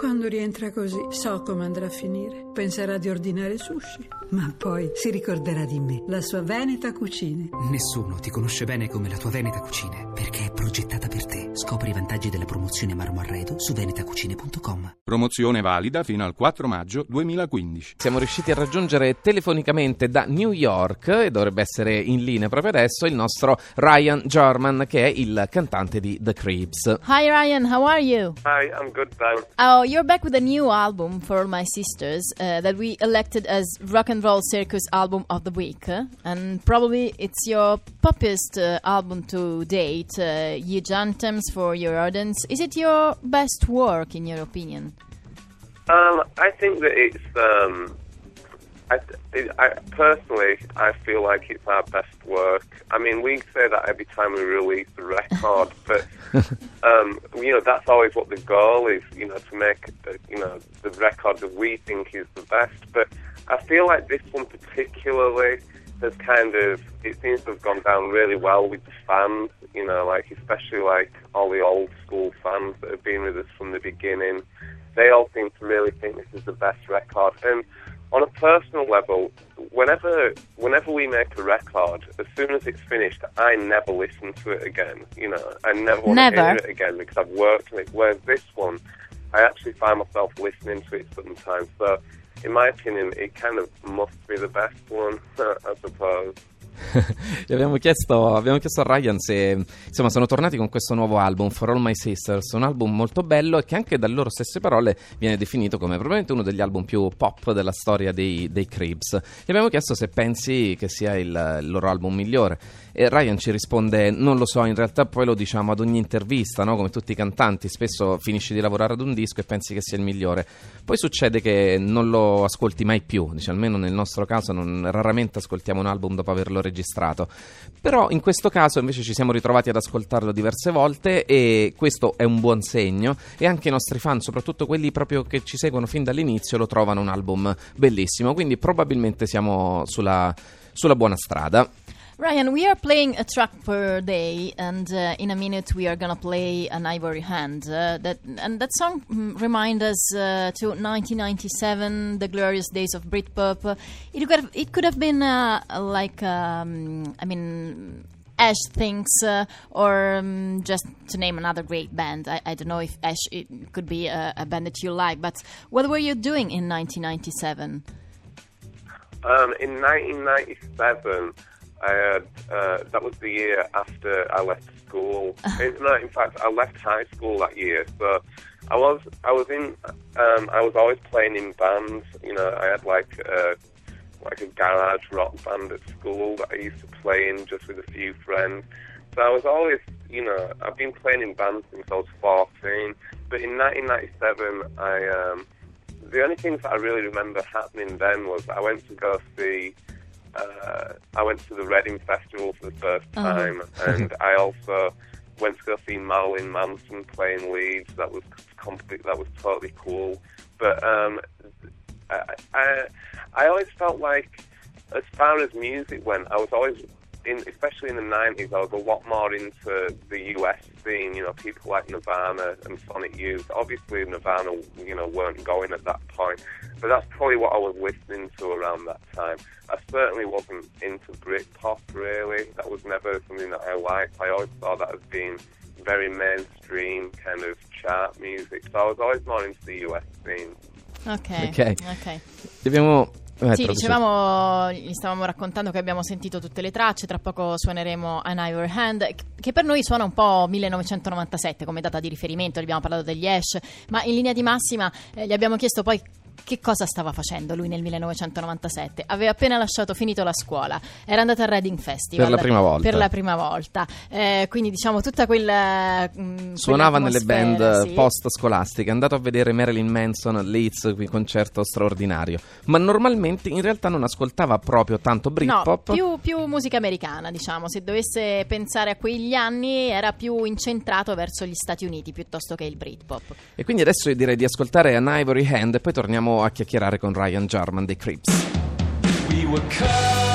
Quando rientra così, so come andrà a finire. Penserà di ordinare sushi, ma poi si ricorderà di me, la sua Veneta Cucine. Nessuno ti conosce bene come la tua Veneta Cucine, perché è progettata per te. Scopri i vantaggi della promozione Marmo Arredo su venetacucine.com. Promozione valida fino al 4 maggio 2015. Siamo riusciti a raggiungere telefonicamente da New York, e dovrebbe essere in linea proprio adesso, il nostro Ryan German, che è il cantante di The Creeps. Hi Ryan, how are you? Hi, I'm good, thanks. Oh, you're back with a new album for All My Sisters uh, that we elected as Rock and Roll Circus Album of the Week. uh, and probably it's your poppiest uh, album to date. Uh, huge anthems for your audience. Is it your best work, in your opinion? Um, I think that it's. Um, I, it, I personally, I feel like it's our best work. I mean, we say that every time we release a record, but um, you know that's always what the goal is. You know, to make uh, you know the record that we think is the best. But I feel like this one particularly has kind of it seems to have gone down really well with the fans. You know, like especially like all the old school fans that have been with us from the beginning. They all seem to really think this is the best record. And on a personal level, whenever whenever we make a record, as soon as it's finished, I never listen to it again. You know, I never want to hear it again because I've worked on it. Whereas this one, I actually find myself listening to it sometimes. So, in my opinion, it kind of must be the best one, I suppose. Gli abbiamo chiesto, abbiamo chiesto a Ryan se insomma sono tornati con questo nuovo album For All My Sisters, un album molto bello e che anche dalle loro stesse parole viene definito come probabilmente uno degli album più pop della storia dei, dei Creeps. Gli abbiamo chiesto se pensi che sia il, il loro album migliore e Ryan ci risponde non lo so, in realtà poi lo diciamo ad ogni intervista, no? come tutti i cantanti, spesso finisci di lavorare ad un disco e pensi che sia il migliore, poi succede che non lo ascolti mai più, dice, almeno nel nostro caso non- raramente ascoltiamo un album dopo averlo registrato, però in questo caso invece ci siamo ritrovati ad ascoltarlo diverse volte e questo è un buon segno. E anche i nostri fan, soprattutto quelli proprio che ci seguono fin dall'inizio, lo trovano un album bellissimo, quindi probabilmente siamo sulla, sulla buona strada. Ryan, we are playing a track per day, and uh, in a minute we are gonna play an Ivory Hand. Uh, that and that song mm, reminds us uh, to 1997, the glorious days of Britpop. It could have, it could have been uh, like um, I mean. Ash thinks, uh, or um, just to name another great band. I, I don't know if Ash it could be a, a band that you like, but what were you doing in 1997? Um, in 1997, I had, uh, that was the year after I left school. in, no, in fact, I left high school that year. So I was, I was in, um, I was always playing in bands. You know, I had like a, like a garage rock band at school that I used to play in just with a few friends. So I was always, you know, I've been playing in bands since I was 14. But in 1997, I, um, the only things that I really remember happening then was I went to go see. Uh, I went to the Reading Festival for the first Oh. time, and I also went to go see Marilyn Manson playing Leeds. That was complete. That was totally cool. But um, I, I, I always felt like, as far as music went, I was always in, especially in the nineties. I was a lot more into the US scene. You know, people like Nirvana and Sonic Youth. Obviously, Nirvana, you know, weren't going at that point, but that's probably what I was listening to around that time. I certainly wasn't into Britpop really. That was never something that I liked. I always saw that as being very mainstream kind of chart music. So I was always more into the US scene. Ok, Ok. ok. Dobbiamo... eh, Sì, dicevamo, gli stavamo raccontando che abbiamo sentito tutte le tracce, tra poco suoneremo An Ivory Hand, che per noi suona un po' 1997 come data di riferimento, abbiamo parlato degli Ash, ma in linea di massima eh, gli abbiamo chiesto poi che cosa stava facendo lui nel 1997. Aveva appena lasciato, finito la scuola, era andato al Reading Festival. Per la prima volta. Per la prima volta. Eh, quindi diciamo tutta quella... mm, Suonava nelle band sì. post-scolastiche, è andato a vedere Marilyn Manson a Leeds, qui concerto straordinario. Ma normalmente in realtà non ascoltava proprio tanto No, Britpop. più, più musica americana, diciamo. Se dovesse pensare a quegli anni, era più incentrato verso gli Stati Uniti piuttosto che il Britpop. E quindi adesso io direi di ascoltare An Ivory Hand e poi torniamo a chiacchierare con Ryan Jarman dei Creeps. We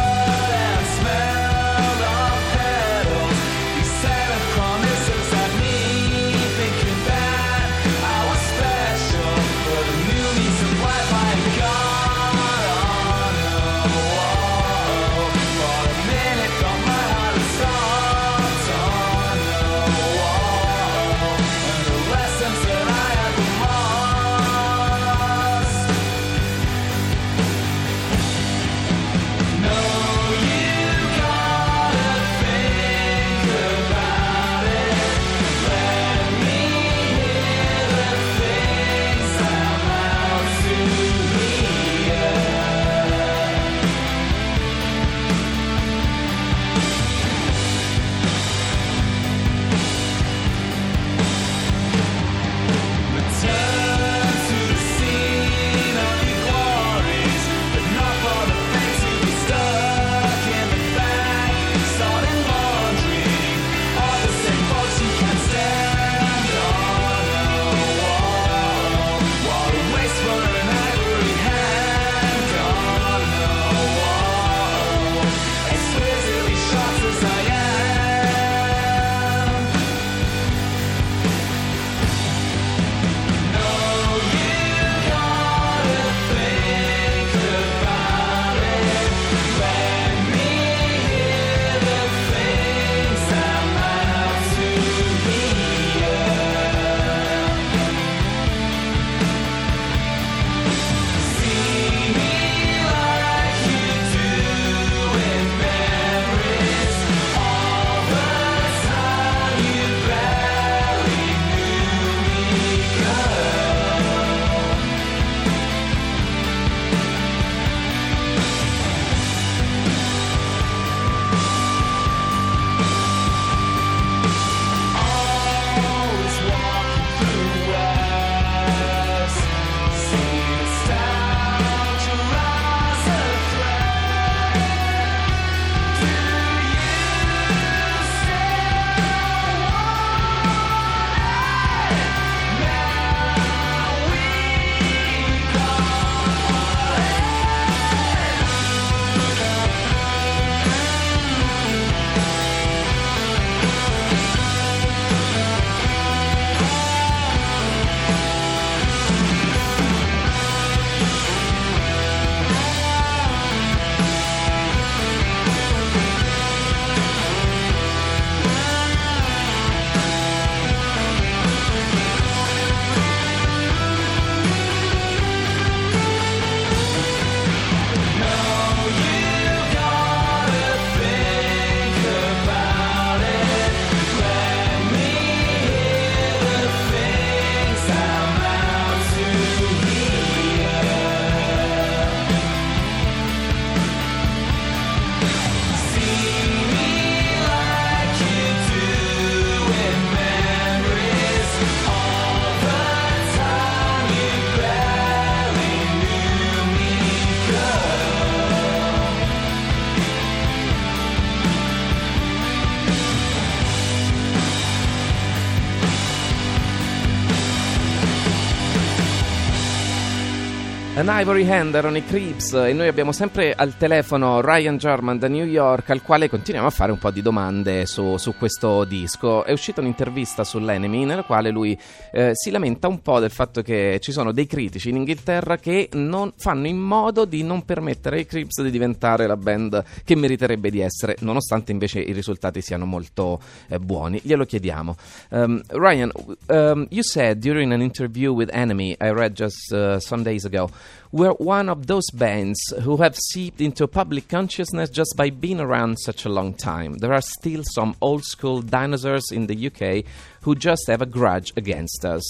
An Ivory Hand i Creeps e noi abbiamo sempre al telefono Ryan German da New York al quale continuiamo a fare un po' di domande su, su questo disco. È uscita un'intervista sull'Enemy nella quale lui eh, si lamenta un po' del fatto che ci sono dei critici in Inghilterra che non fanno in modo di non permettere ai Creeps di diventare la band che meriterebbe di essere, nonostante invece i risultati siano molto eh, buoni. Glielo chiediamo. Um, Ryan, um, you said during an interview with Enemy I read just uh, some days ago we're one of those bands who have seeped into public consciousness just by being around such a long time. There are still some old school dinosaurs in the UK who just have a grudge against us.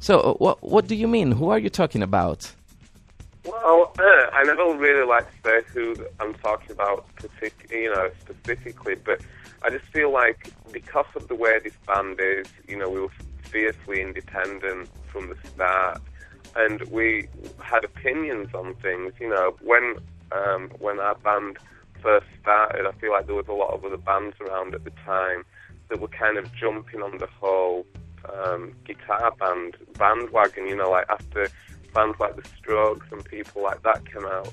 So, uh, what, what do you mean? Who are you talking about? Well, uh, I never really like to say who I'm talking about, partic- you know, specifically, but I just feel like because of the way this band is, you know, we were fiercely independent from the start, and we had opinions on things. You know, when um, when our band first started, I feel like there was a lot of other bands around at the time that were kind of jumping on the whole um, guitar band bandwagon. You know, like after bands like the Strokes and people like that came out,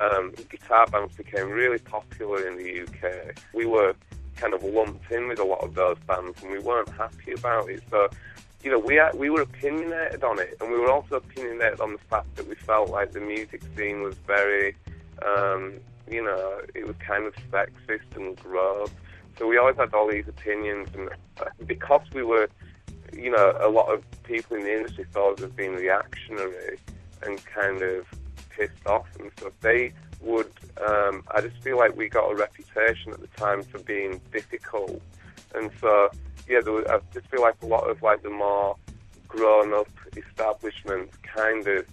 um, guitar bands became really popular in the UK. We were kind of lumped in with a lot of those bands, and we weren't happy about it. So, you know, we we were opinionated on it, and we were also opinionated on the fact that we felt like the music scene was very, um, you know, it was kind of sexist and gross. So we always had all these opinions, and uh, because we were you know, a lot of people in the industry thought us being reactionary and kind of pissed off and stuff. They would, um, I just feel like we got a reputation at the time for being difficult. And so, yeah, there was, I just feel like a lot of like the more grown up establishments kind of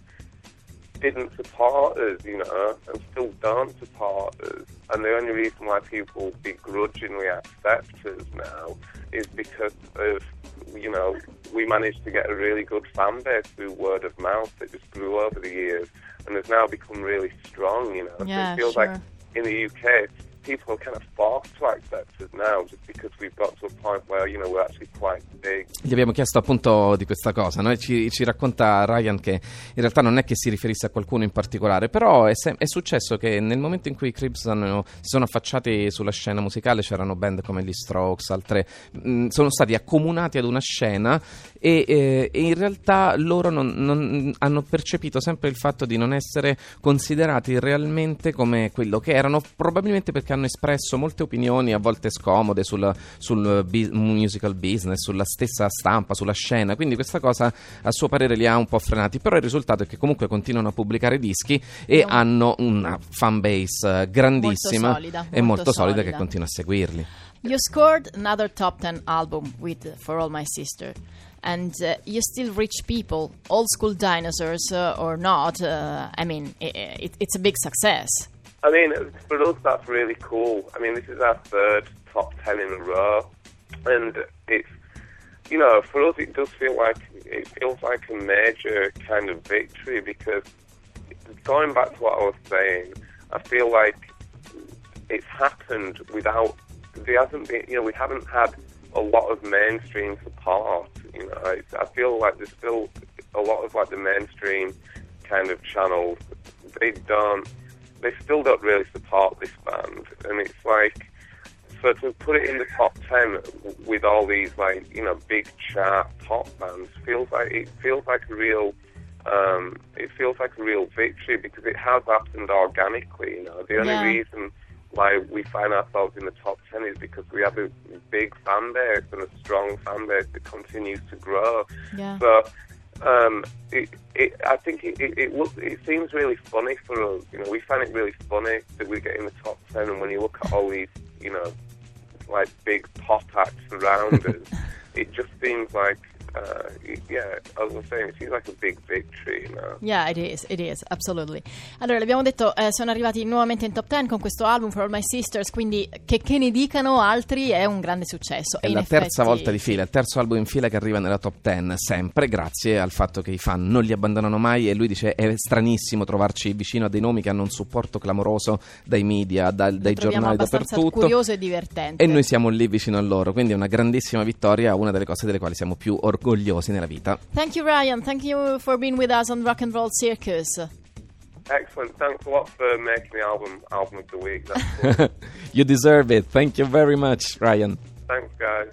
didn't support us, you know, and still don't support us. And the only reason why people begrudgingly accept us now is because of, you know, we managed to get a really good fan base through word of mouth that just grew over the years and has now become really strong, you know. So Yeah, it feels sure. like in the UK, people are kind of forced to accept us now just because we've got to a point where, you know, we're actually quite big. Gli abbiamo chiesto appunto di questa cosa, no? Ci, ci racconta Ryan che in realtà non è che si riferisse a qualcuno in particolare, però è, se- è successo che nel momento in cui i Cribs hanno- si sono affacciati sulla scena musicale c'erano band come gli Strokes, altre, mh, sono stati accomunati ad una scena e, eh, e in realtà loro non- non- hanno percepito sempre il fatto di non essere considerati realmente come quello che erano, probabilmente perché hanno espresso molte opinioni a volte scomode sul, sul bi- musical business, sulla stessa stampa, sulla scena, quindi questa cosa a suo parere li ha un po' frenati, però il risultato è che comunque continuano a pubblicare dischi e un- hanno una fan base eh, grandissima Molto solida, e molto molto solida che solida. continua a seguirli. You scored another top 10 album with For All My Sister. And uh, you still reach people, old school dinosaurs uh, or not. Uh, I mean, i it, it's a big success. I mean, for us, that's really cool. I mean, this is our third top 10 in a row. And it's, you know, for us, it does feel like, it feels like a major kind of victory because going back to what I was saying, I feel like it's happened without, there hasn't been, you know, we haven't had a lot of mainstream support. You know, it's, I feel like there's still a lot of like the mainstream kind of channels. They don't, they still don't really support this band, and it's like, so to put it in the top ten with all these like you know big chart pop bands feels like it feels like a real. Um, it feels like a real victory because it has happened organically. You know, the only Yeah. reason why we find ourselves in the top 10 is because we have a big fan base and a strong fan base that continues to grow. Yeah. So, um, it, it, I think it, it, it, look, it seems really funny for us. You know, we find it really funny that we get in the top 10 and when you look at all these, you know, like big pop acts around us, it just seems like, uh, yeah, I was saying, it seems like a big victory, you know. Yeah, it is, it is, absolutely. Allora, l'abbiamo detto, eh, sono arrivati nuovamente in top 10 con questo album For All My Sisters, quindi che, che ne dicano altri è un grande successo. È E in la terza effetti- volta di fila, il terzo album in fila che arriva nella top 10, sempre grazie al fatto che i fan non li abbandonano mai e lui dice è stranissimo trovarci vicino a dei nomi che hanno un supporto clamoroso dai media, dal- dai giornali dappertutto. curioso e divertente. E noi siamo lì vicino a loro, quindi è una grandissima vittoria, una delle cose delle quali siamo più orgogliosi nella vita. Thank you, Ryan. Thank you for being with us on Rock and Roll Circus. Excellent. Thanks a lot for making the album album of the week. Cool. you deserve it. Thank you very much, Ryan. Thanks, guys.